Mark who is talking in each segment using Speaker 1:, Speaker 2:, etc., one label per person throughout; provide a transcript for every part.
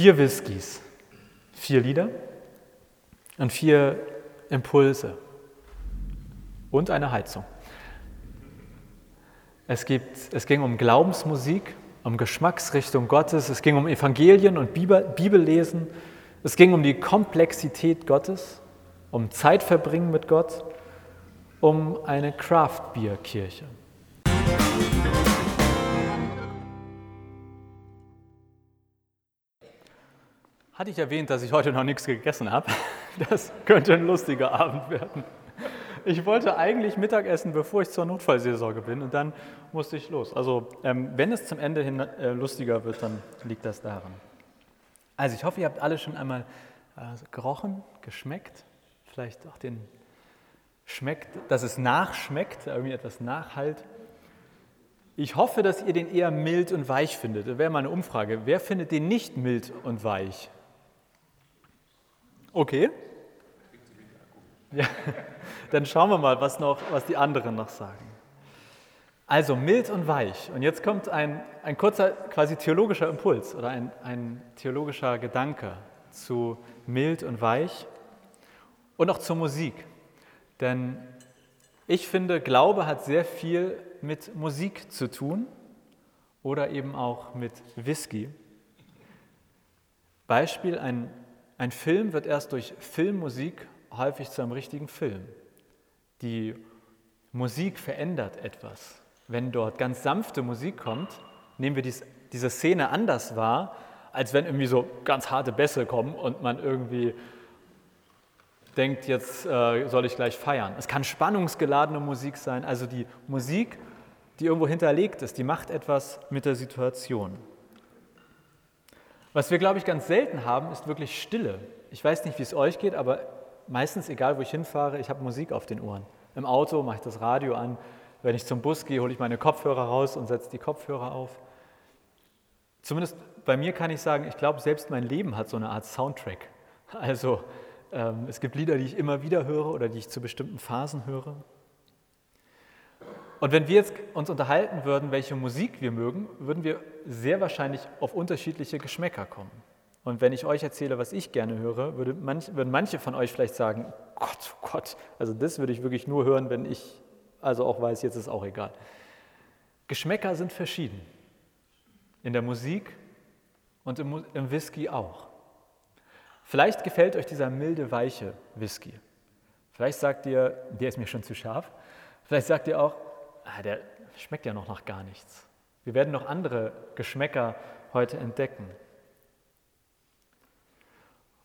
Speaker 1: Vier Whiskys, vier Lieder. Und vier Impulse. Und eine Heizung. Es, gibt, es ging um Glaubensmusik, um Geschmacksrichtung Gottes, es ging um Evangelien und Bibel, Bibellesen, es ging um die Komplexität Gottes, um Zeitverbringen mit Gott, um eine Craft-Bier-Kirche. Hatte ich erwähnt, dass ich heute noch nichts gegessen habe? Das könnte ein lustiger Abend werden. Ich wollte eigentlich Mittagessen, bevor ich zur Notfallseelsorge bin und dann musste ich los. Also ähm, wenn es zum Ende hin äh, lustiger wird, dann liegt das daran. Also ich hoffe, ihr habt alle schon einmal äh, gerochen, geschmeckt, vielleicht auch den schmeckt, dass es nachschmeckt, irgendwie etwas nachhalt. Ich hoffe, dass ihr den eher mild und weich findet. Das wäre mal eine Umfrage. Wer findet den nicht mild und weich? Okay. Ja, dann schauen wir mal, was, noch, was die anderen noch sagen. Also mild und weich. Und jetzt kommt ein, ein kurzer quasi theologischer Impuls oder ein, ein theologischer Gedanke zu mild und weich und auch zur Musik. Denn ich finde, Glaube hat sehr viel mit Musik zu tun oder eben auch mit Whisky. Beispiel, ein ein Film wird erst durch Filmmusik häufig zu einem richtigen Film. Die Musik verändert etwas. Wenn dort ganz sanfte Musik kommt, nehmen wir dies, diese Szene anders wahr, als wenn irgendwie so ganz harte Bässe kommen und man irgendwie denkt, jetzt äh, soll ich gleich feiern. Es kann spannungsgeladene Musik sein, also die Musik, die irgendwo hinterlegt ist, die macht etwas mit der Situation. Was wir, glaube ich, ganz selten haben, ist wirklich Stille. Ich weiß nicht, wie es euch geht, aber meistens, egal wo ich hinfahre, ich habe Musik auf den Ohren. Im Auto mache ich das Radio an. Wenn ich zum Bus gehe, hole ich meine Kopfhörer raus und setze die Kopfhörer auf. Zumindest bei mir kann ich sagen, ich glaube, selbst mein Leben hat so eine Art Soundtrack. Also ähm, es gibt Lieder, die ich immer wieder höre oder die ich zu bestimmten Phasen höre. Und wenn wir jetzt uns unterhalten würden, welche Musik wir mögen, würden wir sehr wahrscheinlich auf unterschiedliche Geschmäcker kommen. Und wenn ich euch erzähle, was ich gerne höre, würde manch, würden manche von euch vielleicht sagen, Gott, oh Gott, also das würde ich wirklich nur hören, wenn ich also auch weiß, jetzt ist auch egal. Geschmäcker sind verschieden. In der Musik und im, im Whisky auch. Vielleicht gefällt euch dieser milde, weiche Whisky. Vielleicht sagt ihr, der ist mir schon zu scharf. Vielleicht sagt ihr auch, ah, der schmeckt ja noch nach gar nichts. Wir werden noch andere Geschmäcker heute entdecken.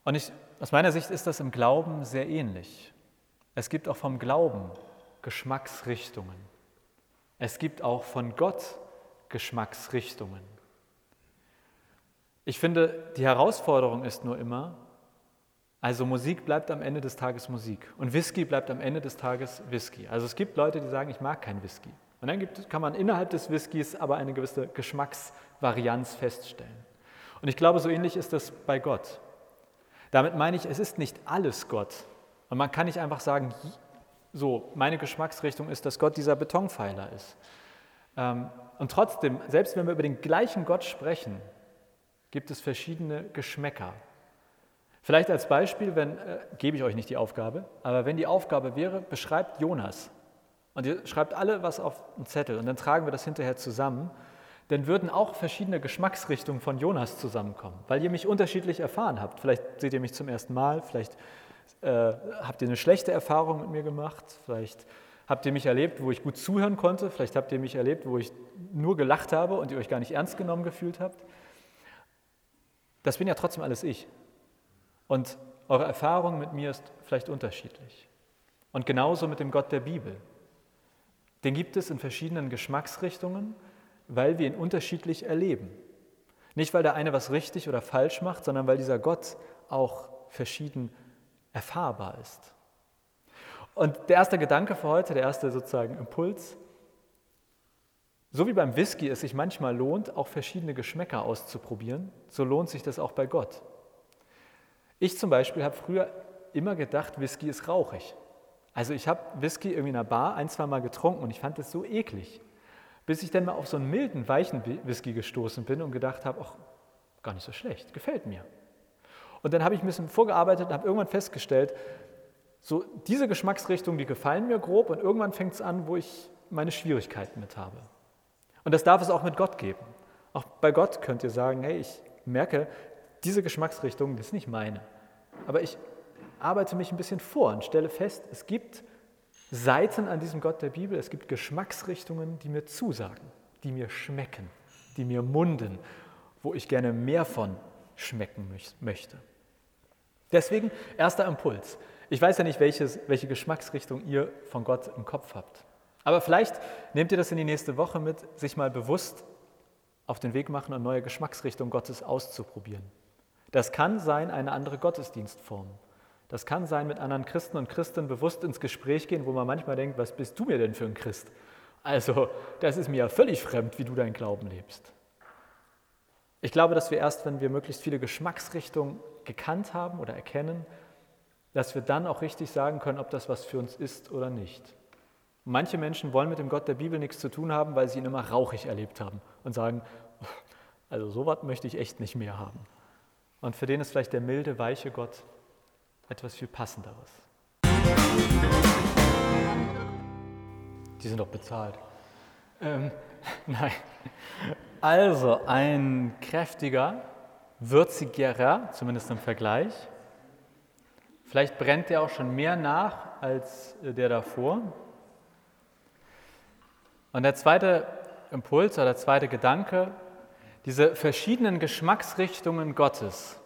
Speaker 1: Und ich, aus meiner Sicht ist das im Glauben sehr ähnlich. Es gibt auch vom Glauben Geschmacksrichtungen. Es gibt auch von Gott Geschmacksrichtungen. Ich finde, die Herausforderung ist nur immer, also Musik bleibt am Ende des Tages Musik und Whisky bleibt am Ende des Tages Whisky. Also es gibt Leute, die sagen, ich mag kein Whisky. Und dann gibt, kann man innerhalb des Whiskys aber eine gewisse Geschmacksvarianz feststellen. Und ich glaube, so ähnlich ist das bei Gott. Damit meine ich, es ist nicht alles Gott. Und man kann nicht einfach sagen, so, meine Geschmacksrichtung ist, dass Gott dieser Betonpfeiler ist. Ähm, und trotzdem, selbst wenn wir über den gleichen Gott sprechen, gibt es verschiedene Geschmäcker. Vielleicht als Beispiel, wenn, äh, gebe ich euch nicht die Aufgabe, aber wenn die Aufgabe wäre, beschreibt Jonas. Und ihr schreibt alle was auf einen Zettel und dann tragen wir das hinterher zusammen, dann würden auch verschiedene Geschmacksrichtungen von Jonas zusammenkommen, weil ihr mich unterschiedlich erfahren habt. Vielleicht seht ihr mich zum ersten Mal, vielleicht äh, habt ihr eine schlechte Erfahrung mit mir gemacht, vielleicht habt ihr mich erlebt, wo ich gut zuhören konnte, vielleicht habt ihr mich erlebt, wo ich nur gelacht habe und ihr euch gar nicht ernst genommen gefühlt habt. Das bin ja trotzdem alles ich. Und eure Erfahrung mit mir ist vielleicht unterschiedlich. Und genauso mit dem Gott der Bibel. Den gibt es in verschiedenen Geschmacksrichtungen, weil wir ihn unterschiedlich erleben. Nicht, weil der eine was richtig oder falsch macht, sondern weil dieser Gott auch verschieden erfahrbar ist. Und der erste Gedanke für heute, der erste sozusagen Impuls, so wie beim Whisky es sich manchmal lohnt, auch verschiedene Geschmäcker auszuprobieren, so lohnt sich das auch bei Gott. Ich zum Beispiel habe früher immer gedacht, Whisky ist rauchig. Also ich habe Whisky irgendwie in einer Bar ein, zwei Mal getrunken und ich fand es so eklig. Bis ich dann mal auf so einen milden, weichen Whisky gestoßen bin und gedacht habe, ach, gar nicht so schlecht, gefällt mir. Und dann habe ich ein bisschen vorgearbeitet und habe irgendwann festgestellt, so diese Geschmacksrichtungen, die gefallen mir grob und irgendwann fängt es an, wo ich meine Schwierigkeiten mit habe. Und das darf es auch mit Gott geben. Auch bei Gott könnt ihr sagen, hey, ich merke, diese Geschmacksrichtung, ist nicht meine. Aber ich arbeite mich ein bisschen vor und stelle fest, es gibt Seiten an diesem Gott der Bibel, es gibt Geschmacksrichtungen, die mir zusagen, die mir schmecken, die mir munden, wo ich gerne mehr von schmecken möchte. Deswegen erster Impuls. Ich weiß ja nicht, welches, welche Geschmacksrichtung ihr von Gott im Kopf habt. Aber vielleicht nehmt ihr das in die nächste Woche mit, sich mal bewusst auf den Weg machen und neue Geschmacksrichtungen Gottes auszuprobieren. Das kann sein eine andere Gottesdienstform. Das kann sein, mit anderen Christen und Christen bewusst ins Gespräch gehen, wo man manchmal denkt, was bist du mir denn für ein Christ? Also, das ist mir ja völlig fremd, wie du deinen Glauben lebst. Ich glaube, dass wir erst, wenn wir möglichst viele Geschmacksrichtungen gekannt haben oder erkennen, dass wir dann auch richtig sagen können, ob das was für uns ist oder nicht. Manche Menschen wollen mit dem Gott der Bibel nichts zu tun haben, weil sie ihn immer rauchig erlebt haben und sagen, also sowas möchte ich echt nicht mehr haben. Und für den ist vielleicht der milde, weiche Gott etwas viel Passenderes. Die sind doch bezahlt. Ähm, nein. Also ein kräftiger, würzigerer, zumindest im Vergleich. Vielleicht brennt der auch schon mehr nach als der davor. Und der zweite Impuls oder der zweite Gedanke, diese verschiedenen Geschmacksrichtungen Gottes,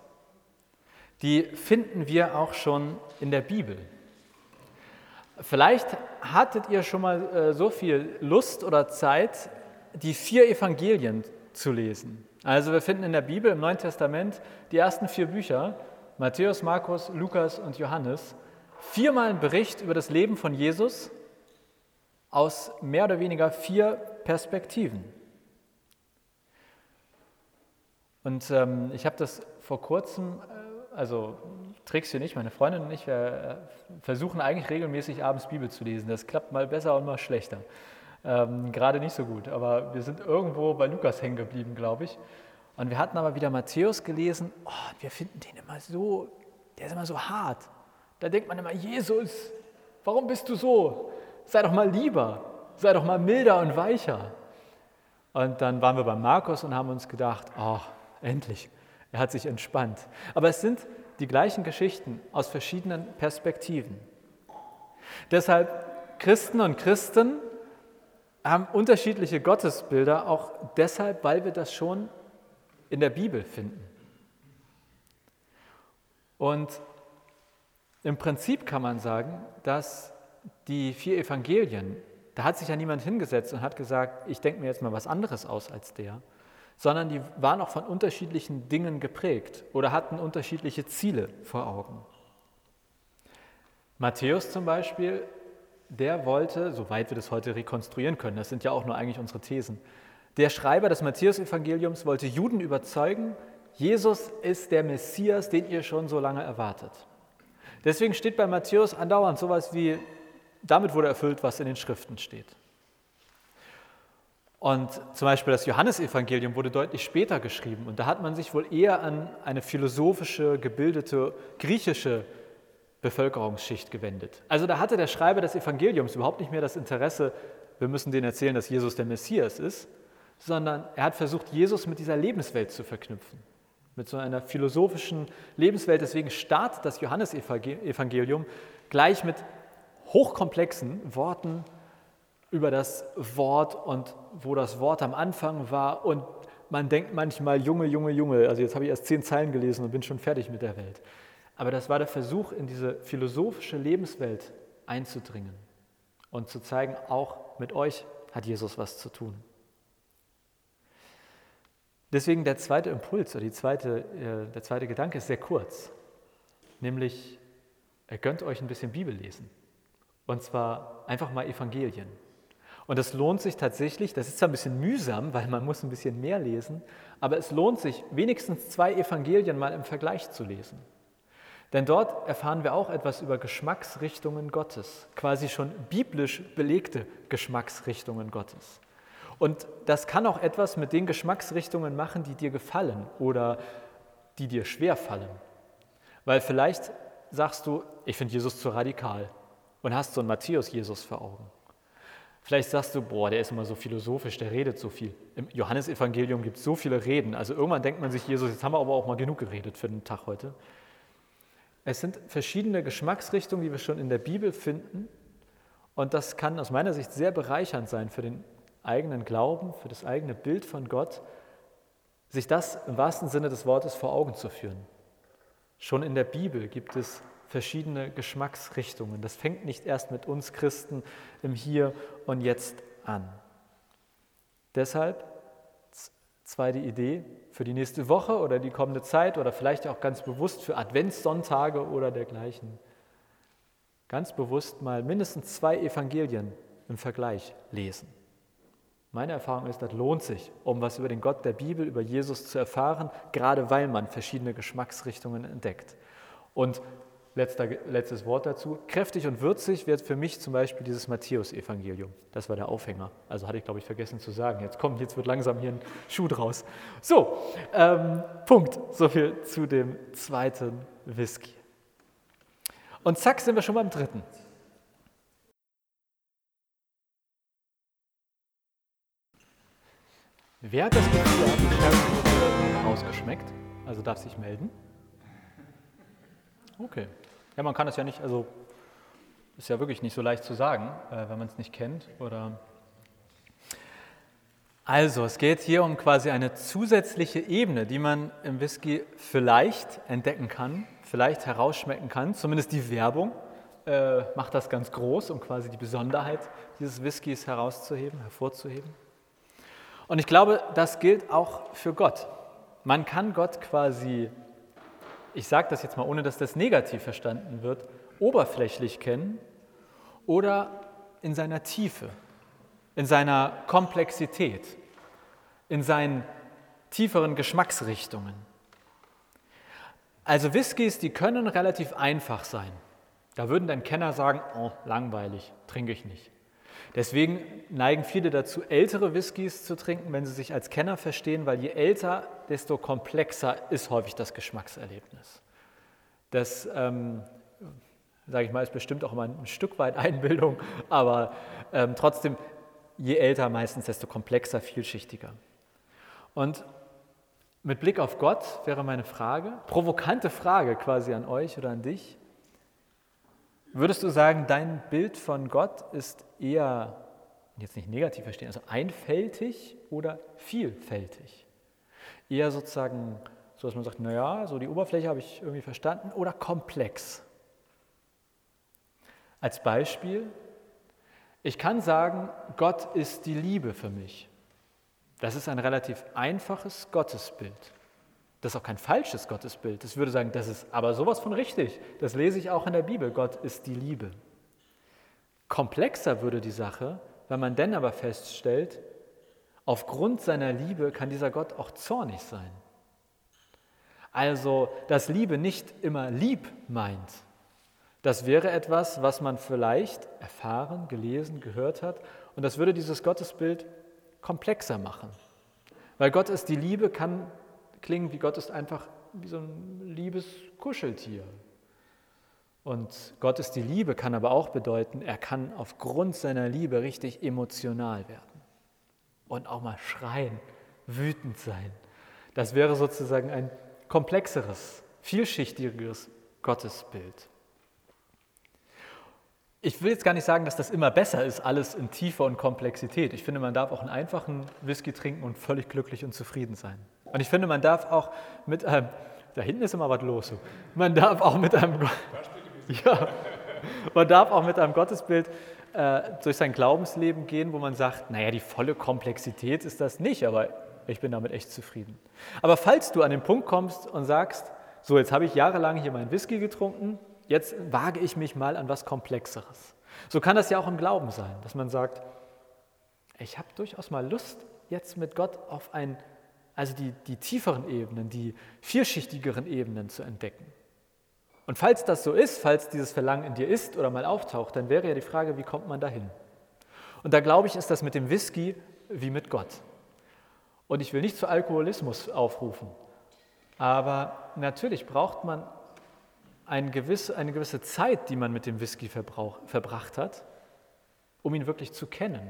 Speaker 1: die finden wir auch schon in der Bibel. Vielleicht hattet ihr schon mal äh, so viel Lust oder Zeit, die vier Evangelien zu lesen. Also wir finden in der Bibel im Neuen Testament die ersten vier Bücher, Matthäus, Markus, Lukas und Johannes, viermal ein Bericht über das Leben von Jesus aus mehr oder weniger vier Perspektiven. Und ähm, ich habe das vor kurzem, äh, also Tricks nicht, meine Freundin und ich, wir äh, versuchen eigentlich regelmäßig abends Bibel zu lesen. Das klappt mal besser und mal schlechter. Ähm, gerade nicht so gut, aber wir sind irgendwo bei Lukas hängen geblieben, glaube ich. Und wir hatten aber wieder Matthäus gelesen. Oh, wir finden den immer so, der ist immer so hart. Da denkt man immer, Jesus, warum bist du so? sei doch mal lieber, sei doch mal milder und weicher. Und dann waren wir bei Markus und haben uns gedacht, oh, endlich, er hat sich entspannt. Aber es sind die gleichen Geschichten aus verschiedenen Perspektiven. Deshalb Christen und Christen haben unterschiedliche Gottesbilder, auch deshalb, weil wir das schon in der Bibel finden. Und im Prinzip kann man sagen, dass die vier Evangelien, da hat sich ja niemand hingesetzt und hat gesagt, ich denke mir jetzt mal was anderes aus als der, sondern die waren auch von unterschiedlichen Dingen geprägt oder hatten unterschiedliche Ziele vor Augen. Matthäus zum Beispiel, der wollte, soweit wir das heute rekonstruieren können, das sind ja auch nur eigentlich unsere Thesen, der Schreiber des Matthäus-Evangeliums wollte Juden überzeugen, Jesus ist der Messias, den ihr schon so lange erwartet. Deswegen steht bei Matthäus andauernd sowas wie damit wurde erfüllt, was in den Schriften steht. Und zum Beispiel das Johannesevangelium wurde deutlich später geschrieben und da hat man sich wohl eher an eine philosophische, gebildete griechische Bevölkerungsschicht gewendet. Also da hatte der Schreiber des Evangeliums überhaupt nicht mehr das Interesse, wir müssen denen erzählen, dass Jesus der Messias ist, sondern er hat versucht, Jesus mit dieser Lebenswelt zu verknüpfen, mit so einer philosophischen Lebenswelt. Deswegen startet das Johannesevangelium gleich mit hochkomplexen Worten über das Wort und wo das Wort am Anfang war. Und man denkt manchmal, Junge, Junge, Junge, also jetzt habe ich erst zehn Zeilen gelesen und bin schon fertig mit der Welt. Aber das war der Versuch, in diese philosophische Lebenswelt einzudringen und zu zeigen, auch mit euch hat Jesus was zu tun. Deswegen der zweite Impuls oder die zweite, äh, der zweite Gedanke ist sehr kurz, nämlich, er gönnt euch ein bisschen Bibel lesen. Und zwar einfach mal Evangelien. Und es lohnt sich tatsächlich, das ist zwar ein bisschen mühsam, weil man muss ein bisschen mehr lesen, aber es lohnt sich, wenigstens zwei Evangelien mal im Vergleich zu lesen. Denn dort erfahren wir auch etwas über Geschmacksrichtungen Gottes, quasi schon biblisch belegte Geschmacksrichtungen Gottes. Und das kann auch etwas mit den Geschmacksrichtungen machen, die dir gefallen oder die dir schwer fallen. Weil vielleicht sagst du, ich finde Jesus zu radikal und hast so einen Matthäus-Jesus vor Augen. Vielleicht sagst du, boah, der ist immer so philosophisch, der redet so viel. Im Johannesevangelium gibt es so viele Reden. Also irgendwann denkt man sich, Jesus, jetzt haben wir aber auch mal genug geredet für den Tag heute. Es sind verschiedene Geschmacksrichtungen, die wir schon in der Bibel finden. Und das kann aus meiner Sicht sehr bereichernd sein für den eigenen Glauben, für das eigene Bild von Gott, sich das im wahrsten Sinne des Wortes vor Augen zu führen. Schon in der Bibel gibt es verschiedene Geschmacksrichtungen. Das fängt nicht erst mit uns Christen im Hier und Jetzt an. Deshalb zweite Idee für die nächste Woche oder die kommende Zeit oder vielleicht auch ganz bewusst für Adventssonntage oder dergleichen. Ganz bewusst mal mindestens zwei Evangelien im Vergleich lesen. Meine Erfahrung ist, das lohnt sich, um was über den Gott der Bibel, über Jesus zu erfahren, gerade weil man verschiedene Geschmacksrichtungen entdeckt. Und letzter, letztes Wort dazu, kräftig und würzig wird für mich zum Beispiel dieses Matthäus-Evangelium. Das war der Aufhänger. Also hatte ich, glaube ich, vergessen zu sagen. Jetzt kommt, jetzt wird langsam hier ein Schuh draus. So, ähm, Punkt. So viel zu dem zweiten Whisky. Und zack, sind wir schon beim dritten. Wer hat das Gefühl, ausgeschmeckt? Also darf sich melden. Okay. Ja, man kann das ja nicht, also ist ja wirklich nicht so leicht zu sagen, äh, wenn man es nicht kennt. Oder also, es geht hier um quasi eine zusätzliche Ebene, die man im Whisky vielleicht entdecken kann, vielleicht herausschmecken kann. Zumindest die Werbung äh, macht das ganz groß, um quasi die Besonderheit dieses Whiskys herauszuheben, hervorzuheben. Und ich glaube, das gilt auch für Gott. Man kann Gott quasi, ich sage das jetzt mal, ohne dass das negativ verstanden wird, oberflächlich kennen oder in seiner Tiefe, in seiner Komplexität, in seinen tieferen Geschmacksrichtungen. Also Whiskys, die können relativ einfach sein. Da würden dann Kenner sagen, oh, langweilig, trinke ich nicht. Deswegen neigen viele dazu, ältere Whiskys zu trinken, wenn sie sich als Kenner verstehen, weil je älter, desto komplexer ist häufig das Geschmackserlebnis. Das, ähm, sage ich mal, ist bestimmt auch immer ein Stück weit Einbildung, aber ähm, trotzdem, je älter meistens, desto komplexer, vielschichtiger. Und mit Blick auf Gott wäre meine Frage, provokante Frage quasi an euch oder an dich, Würdest du sagen, dein Bild von Gott ist eher, jetzt nicht negativ verstehen, also einfältig oder vielfältig? Eher sozusagen, so dass man sagt, naja, so die Oberfläche habe ich irgendwie verstanden, oder komplex? Als Beispiel, ich kann sagen, Gott ist die Liebe für mich. Das ist ein relativ einfaches Gottesbild. Das ist auch kein falsches Gottesbild. Das würde sagen, das ist aber sowas von richtig. Das lese ich auch in der Bibel. Gott ist die Liebe. Komplexer würde die Sache, wenn man denn aber feststellt, aufgrund seiner Liebe kann dieser Gott auch zornig sein. Also, dass Liebe nicht immer lieb meint, das wäre etwas, was man vielleicht erfahren, gelesen, gehört hat. Und das würde dieses Gottesbild komplexer machen. Weil Gott ist die Liebe, kann klingen wie Gott ist einfach wie so ein liebes Kuscheltier. Und Gott ist die Liebe kann aber auch bedeuten, er kann aufgrund seiner Liebe richtig emotional werden und auch mal schreien, wütend sein. Das wäre sozusagen ein komplexeres, vielschichtigeres Gottesbild. Ich will jetzt gar nicht sagen, dass das immer besser ist, alles in Tiefe und Komplexität. Ich finde, man darf auch einen einfachen Whisky trinken und völlig glücklich und zufrieden sein. Und ich finde, man darf auch mit einem, da hinten ist immer was los, man darf auch mit einem, ja, man darf auch mit einem Gottesbild äh, durch sein Glaubensleben gehen, wo man sagt, naja, die volle Komplexität ist das nicht, aber ich bin damit echt zufrieden. Aber falls du an den Punkt kommst und sagst, so, jetzt habe ich jahrelang hier meinen Whisky getrunken, jetzt wage ich mich mal an was Komplexeres. So kann das ja auch im Glauben sein, dass man sagt, ich habe durchaus mal Lust, jetzt mit Gott auf ein also die, die tieferen Ebenen, die vielschichtigeren Ebenen zu entdecken. Und falls das so ist, falls dieses Verlangen in dir ist oder mal auftaucht, dann wäre ja die Frage, wie kommt man dahin? Und da glaube ich, ist das mit dem Whisky wie mit Gott. Und ich will nicht zu Alkoholismus aufrufen, aber natürlich braucht man eine gewisse, eine gewisse Zeit, die man mit dem Whisky verbracht hat, um ihn wirklich zu kennen.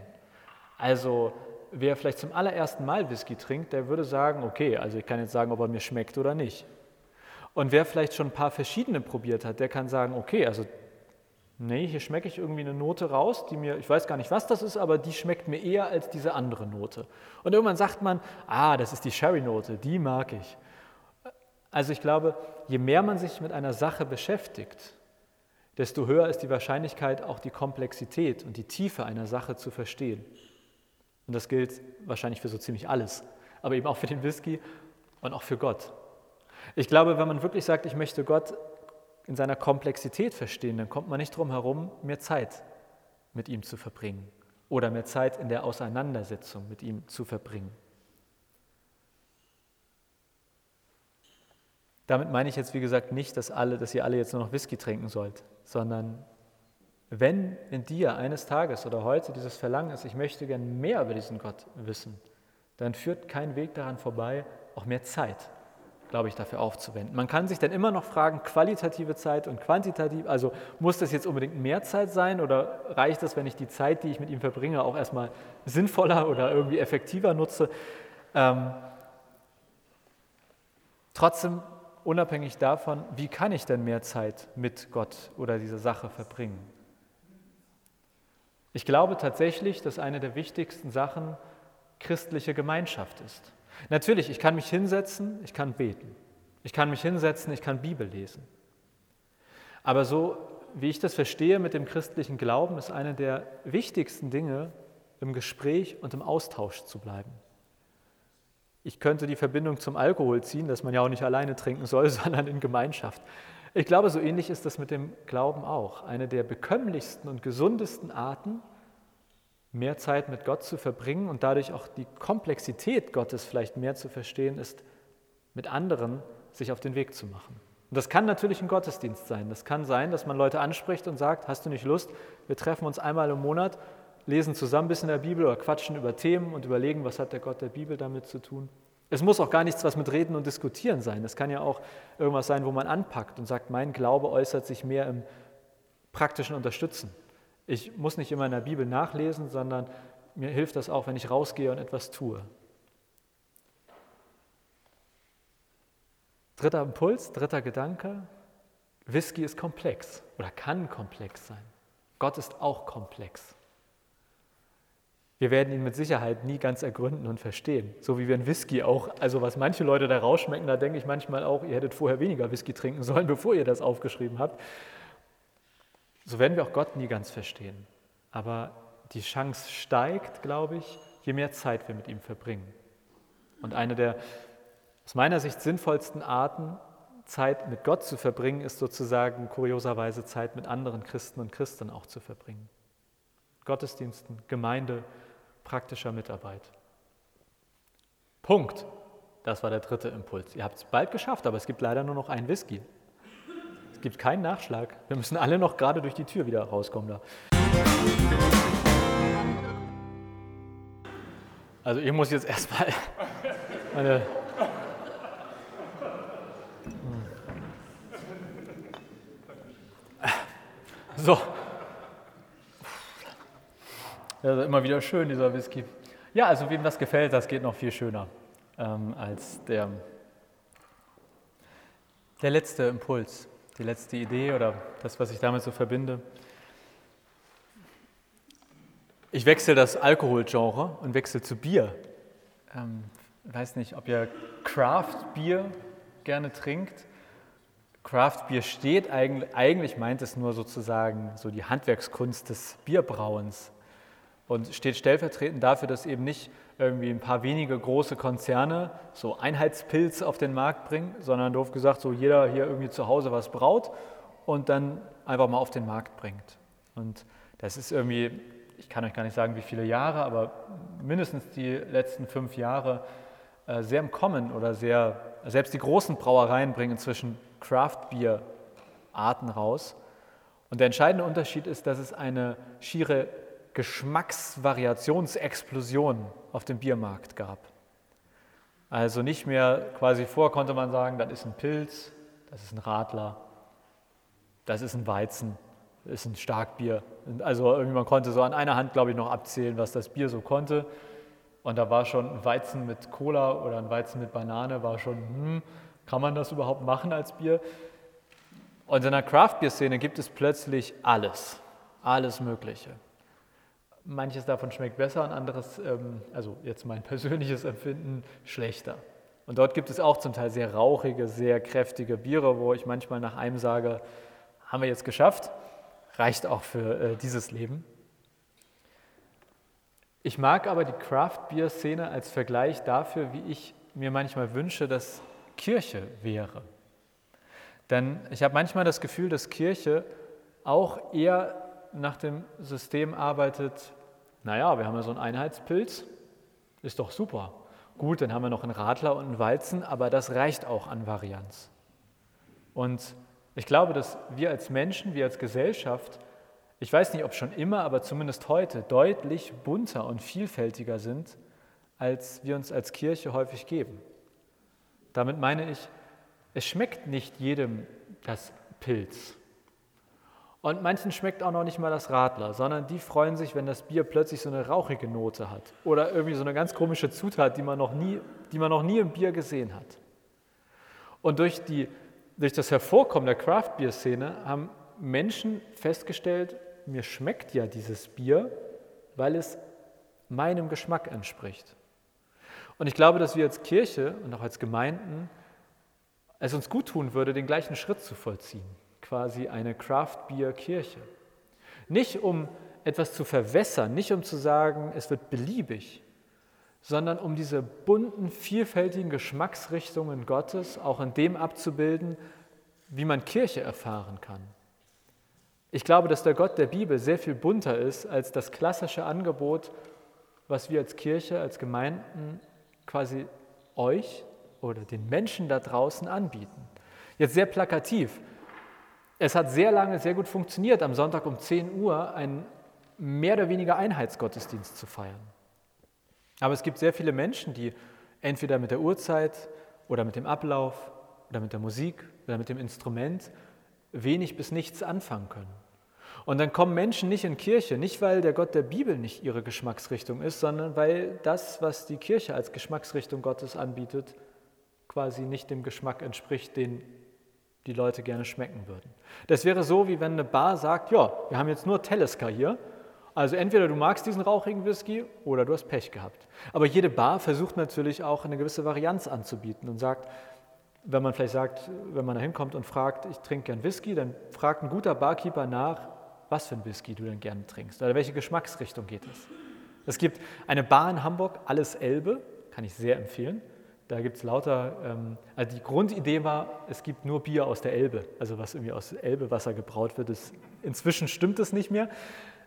Speaker 1: Also wer vielleicht zum allerersten Mal Whisky trinkt, der würde sagen, okay, also ich kann jetzt sagen, ob er mir schmeckt oder nicht. Und wer vielleicht schon ein paar verschiedene probiert hat, der kann sagen, okay, also nee, hier schmecke ich irgendwie eine Note raus, die mir, ich weiß gar nicht, was das ist, aber die schmeckt mir eher als diese andere Note. Und irgendwann sagt man, ah, das ist die Sherry-Note, die mag ich. Also ich glaube, je mehr man sich mit einer Sache beschäftigt, desto höher ist die Wahrscheinlichkeit, auch die Komplexität und die Tiefe einer Sache zu verstehen. Und das gilt wahrscheinlich für so ziemlich alles, aber eben auch für den Whisky und auch für Gott. Ich glaube, wenn man wirklich sagt, ich möchte Gott in seiner Komplexität verstehen, dann kommt man nicht drum herum, mehr Zeit mit ihm zu verbringen oder mehr Zeit in der Auseinandersetzung mit ihm zu verbringen. Damit meine ich jetzt, wie gesagt, nicht, dass, alle, dass ihr alle jetzt nur noch Whisky trinken sollt, sondern wenn in dir eines Tages oder heute dieses Verlangen ist, ich möchte gern mehr über diesen Gott wissen, dann führt kein Weg daran vorbei, auch mehr Zeit, glaube ich, dafür aufzuwenden. Man kann sich dann immer noch fragen, qualitative Zeit und quantitativ, also muss das jetzt unbedingt mehr Zeit sein oder reicht es, wenn ich die Zeit, die ich mit ihm verbringe, auch erstmal sinnvoller oder irgendwie effektiver nutze? Ähm, trotzdem unabhängig davon, wie kann ich denn mehr Zeit mit Gott oder dieser Sache verbringen. Ich glaube tatsächlich, dass eine der wichtigsten Sachen christliche Gemeinschaft ist. Natürlich, ich kann mich hinsetzen, ich kann beten. Ich kann mich hinsetzen, ich kann Bibel lesen. Aber so wie ich das verstehe mit dem christlichen Glauben, ist eine der wichtigsten Dinge, im Gespräch und im Austausch zu bleiben. Ich könnte die Verbindung zum Alkohol ziehen, dass man ja auch nicht alleine trinken soll, sondern in Gemeinschaft. Ich glaube, so ähnlich ist das mit dem Glauben auch. Eine der bekömmlichsten und gesundesten Arten, mehr Zeit mit Gott zu verbringen und dadurch auch die Komplexität Gottes vielleicht mehr zu verstehen, ist mit anderen sich auf den Weg zu machen. Und das kann natürlich ein Gottesdienst sein. Das kann sein, dass man Leute anspricht und sagt, hast du nicht Lust, wir treffen uns einmal im Monat lesen zusammen ein bisschen der Bibel oder quatschen über Themen und überlegen, was hat der Gott der Bibel damit zu tun. Es muss auch gar nichts, was mit Reden und Diskutieren sein. Es kann ja auch irgendwas sein, wo man anpackt und sagt, mein Glaube äußert sich mehr im praktischen Unterstützen. Ich muss nicht immer in der Bibel nachlesen, sondern mir hilft das auch, wenn ich rausgehe und etwas tue. Dritter Impuls, dritter Gedanke. Whisky ist komplex oder kann komplex sein. Gott ist auch komplex. Wir werden ihn mit Sicherheit nie ganz ergründen und verstehen. So wie wir einen Whisky auch, also was manche Leute da rausschmecken, da denke ich manchmal auch, ihr hättet vorher weniger Whisky trinken sollen, bevor ihr das aufgeschrieben habt. So werden wir auch Gott nie ganz verstehen. Aber die Chance steigt, glaube ich, je mehr Zeit wir mit ihm verbringen. Und eine der aus meiner Sicht sinnvollsten Arten, Zeit mit Gott zu verbringen, ist sozusagen kurioserweise Zeit mit anderen Christen und Christen auch zu verbringen. Gottesdiensten, Gemeinde, praktischer Mitarbeit. Punkt. Das war der dritte Impuls. Ihr habt es bald geschafft, aber es gibt leider nur noch einen Whisky. Es gibt keinen Nachschlag. Wir müssen alle noch gerade durch die Tür wieder rauskommen da. Also ich muss jetzt erstmal meine. So, ist immer wieder schön, dieser Whisky. Ja, also wem das gefällt, das geht noch viel schöner ähm, als der, der letzte Impuls, die letzte Idee oder das, was ich damit so verbinde. Ich wechsle das Alkoholgenre und wechsle zu Bier. Ähm, weiß nicht, ob ihr Craft-Bier gerne trinkt. Craft-Bier steht eigentlich, eigentlich meint es nur sozusagen so die Handwerkskunst des Bierbrauens und steht stellvertretend dafür, dass eben nicht irgendwie ein paar wenige große Konzerne so Einheitspilz auf den Markt bringen, sondern doof gesagt, so jeder hier irgendwie zu Hause was braut und dann einfach mal auf den Markt bringt. Und das ist irgendwie, ich kann euch gar nicht sagen, wie viele Jahre, aber mindestens die letzten fünf Jahre äh, sehr im Kommen oder sehr, selbst die großen Brauereien bringen inzwischen Craft-Bier-Arten raus. Und der entscheidende Unterschied ist, dass es eine schiere Geschmacksvariationsexplosion auf dem Biermarkt gab. Also nicht mehr quasi vor konnte man sagen, das ist ein Pilz, das ist ein Radler, das ist ein Weizen, das ist ein Starkbier. Also irgendwie man konnte so an einer Hand, glaube ich, noch abzählen, was das Bier so konnte. Und da war schon ein Weizen mit Cola oder ein Weizen mit Banane, war schon, hm, kann man das überhaupt machen als Bier? Und in der Craft-Bier-Szene gibt es plötzlich alles, alles Mögliche. Manches davon schmeckt besser und anderes, ähm, also jetzt mein persönliches Empfinden, schlechter. Und dort gibt es auch zum Teil sehr rauchige, sehr kräftige Biere, wo ich manchmal nach einem sage, haben wir jetzt geschafft, reicht auch für äh, dieses Leben. Ich mag aber die Craft-Bier-Szene als Vergleich dafür, wie ich mir manchmal wünsche, dass Kirche wäre. Denn ich habe manchmal das Gefühl, dass Kirche auch eher nach dem System arbeitet, naja, wir haben ja so einen Einheitspilz, ist doch super. Gut, dann haben wir noch einen Radler und einen Walzen, aber das reicht auch an Varianz. Und ich glaube, dass wir als Menschen, wir als Gesellschaft, ich weiß nicht, ob schon immer, aber zumindest heute deutlich bunter und vielfältiger sind, als wir uns als Kirche häufig geben. Damit meine ich, es schmeckt nicht jedem das Pilz. Und manchen schmeckt auch noch nicht mal das Radler, sondern die freuen sich, wenn das Bier plötzlich so eine rauchige Note hat oder irgendwie so eine ganz komische Zutat, die man noch nie, die man noch nie im Bier gesehen hat. Und durch, die, durch das Hervorkommen der Craft-Bier-Szene haben Menschen festgestellt, mir schmeckt ja dieses Bier, weil es meinem Geschmack entspricht. Und ich glaube, dass wir als Kirche und auch als Gemeinden es uns gut tun würde, den gleichen Schritt zu vollziehen, quasi eine Craft-Bier-Kirche. Nicht um etwas zu verwässern, nicht um zu sagen, es wird beliebig, sondern um diese bunten, vielfältigen Geschmacksrichtungen Gottes auch in dem abzubilden, wie man Kirche erfahren kann. Ich glaube, dass der Gott der Bibel sehr viel bunter ist als das klassische Angebot, was wir als Kirche, als Gemeinden quasi euch oder den Menschen da draußen anbieten. Jetzt sehr plakativ. Es hat sehr lange sehr gut funktioniert, am Sonntag um 10 Uhr einen mehr oder weniger Einheitsgottesdienst zu feiern. Aber es gibt sehr viele Menschen, die entweder mit der Uhrzeit oder mit dem Ablauf oder mit der Musik oder mit dem Instrument wenig bis nichts anfangen können. Und dann kommen Menschen nicht in Kirche, nicht weil der Gott der Bibel nicht ihre Geschmacksrichtung ist, sondern weil das, was die Kirche als Geschmacksrichtung Gottes anbietet, quasi nicht dem Geschmack entspricht, den die Leute gerne schmecken würden. Das wäre so, wie wenn eine Bar sagt, ja, wir haben jetzt nur Teleska hier, also entweder du magst diesen rauchigen Whisky oder du hast Pech gehabt. Aber jede Bar versucht natürlich auch eine gewisse Varianz anzubieten und sagt, wenn man vielleicht sagt, wenn man da hinkommt und fragt, ich trinke gern Whisky, dann fragt ein guter Barkeeper nach, was für ein Whisky du denn gerne trinkst oder welche Geschmacksrichtung geht es. Es gibt eine Bar in Hamburg, Alles Elbe, kann ich sehr empfehlen. Da gibt es lauter, ähm, also die Grundidee war, es gibt nur Bier aus der Elbe, also was irgendwie aus Elbewasser gebraut wird. Das, inzwischen stimmt es nicht mehr.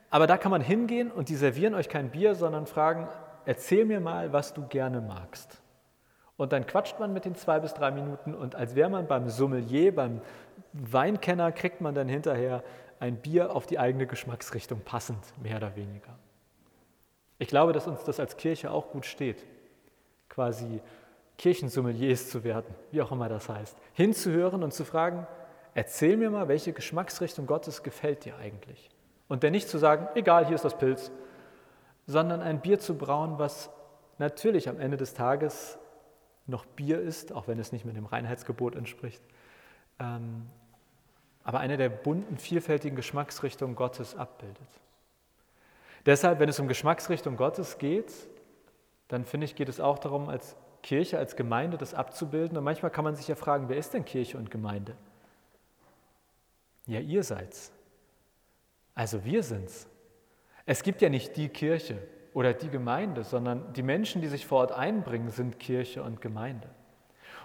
Speaker 1: Aber da kann man hingehen und die servieren euch kein Bier, sondern fragen, erzähl mir mal, was du gerne magst. Und dann quatscht man mit den zwei bis drei Minuten und als wäre man beim Sommelier, beim Weinkenner, kriegt man dann hinterher ein Bier auf die eigene Geschmacksrichtung passend, mehr oder weniger. Ich glaube, dass uns das als Kirche auch gut steht, quasi Kirchensommeliers zu werden, wie auch immer das heißt, hinzuhören und zu fragen, erzähl mir mal, welche Geschmacksrichtung Gottes gefällt dir eigentlich? Und dann nicht zu sagen, egal, hier ist das Pilz, sondern ein Bier zu brauen, was natürlich am Ende des Tages noch Bier ist, auch wenn es nicht mit dem Reinheitsgebot entspricht, ähm, aber eine der bunten, vielfältigen Geschmacksrichtungen Gottes abbildet. Deshalb, wenn es um Geschmacksrichtung Gottes geht, dann finde ich, geht es auch darum, als Kirche, als Gemeinde das abzubilden. Und manchmal kann man sich ja fragen, wer ist denn Kirche und Gemeinde? Ja, ihr seid's. Also wir sind's. Es gibt ja nicht die Kirche oder die Gemeinde, sondern die Menschen, die sich vor Ort einbringen, sind Kirche und Gemeinde.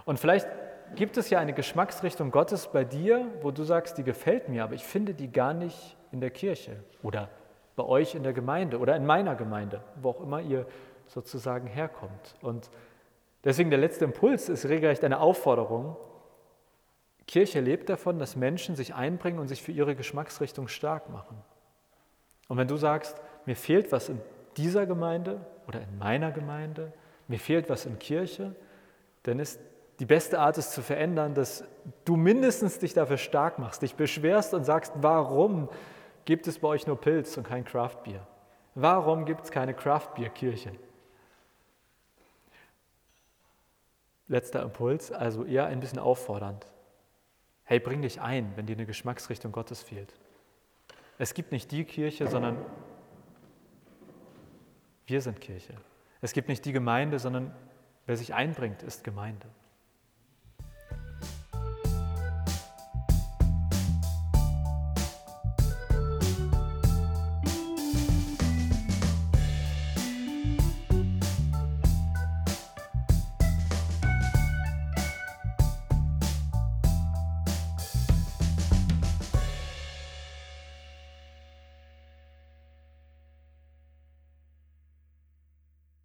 Speaker 1: Und vielleicht gibt es ja eine Geschmacksrichtung Gottes bei dir, wo du sagst, die gefällt mir, aber ich finde die gar nicht in der Kirche oder bei euch in der Gemeinde oder in meiner Gemeinde, wo auch immer ihr sozusagen herkommt. Und Deswegen der letzte Impuls ist regelrecht eine Aufforderung. Kirche lebt davon, dass Menschen sich einbringen und sich für ihre Geschmacksrichtung stark machen. Und wenn du sagst, mir fehlt was in dieser Gemeinde oder in meiner Gemeinde, mir fehlt was in Kirche, dann ist die beste Art, es zu verändern, dass du mindestens dich dafür stark machst, dich beschwerst und sagst, warum gibt es bei euch nur Pilz und kein Craftbier? Warum gibt es keine Craftbier-Kirche? Letzter Impuls, also eher ein bisschen auffordernd. Hey, bring dich ein, wenn dir eine Geschmacksrichtung Gottes fehlt. Es gibt nicht die Kirche, sondern wir sind Kirche. Es gibt nicht die Gemeinde, sondern wer sich einbringt, ist Gemeinde.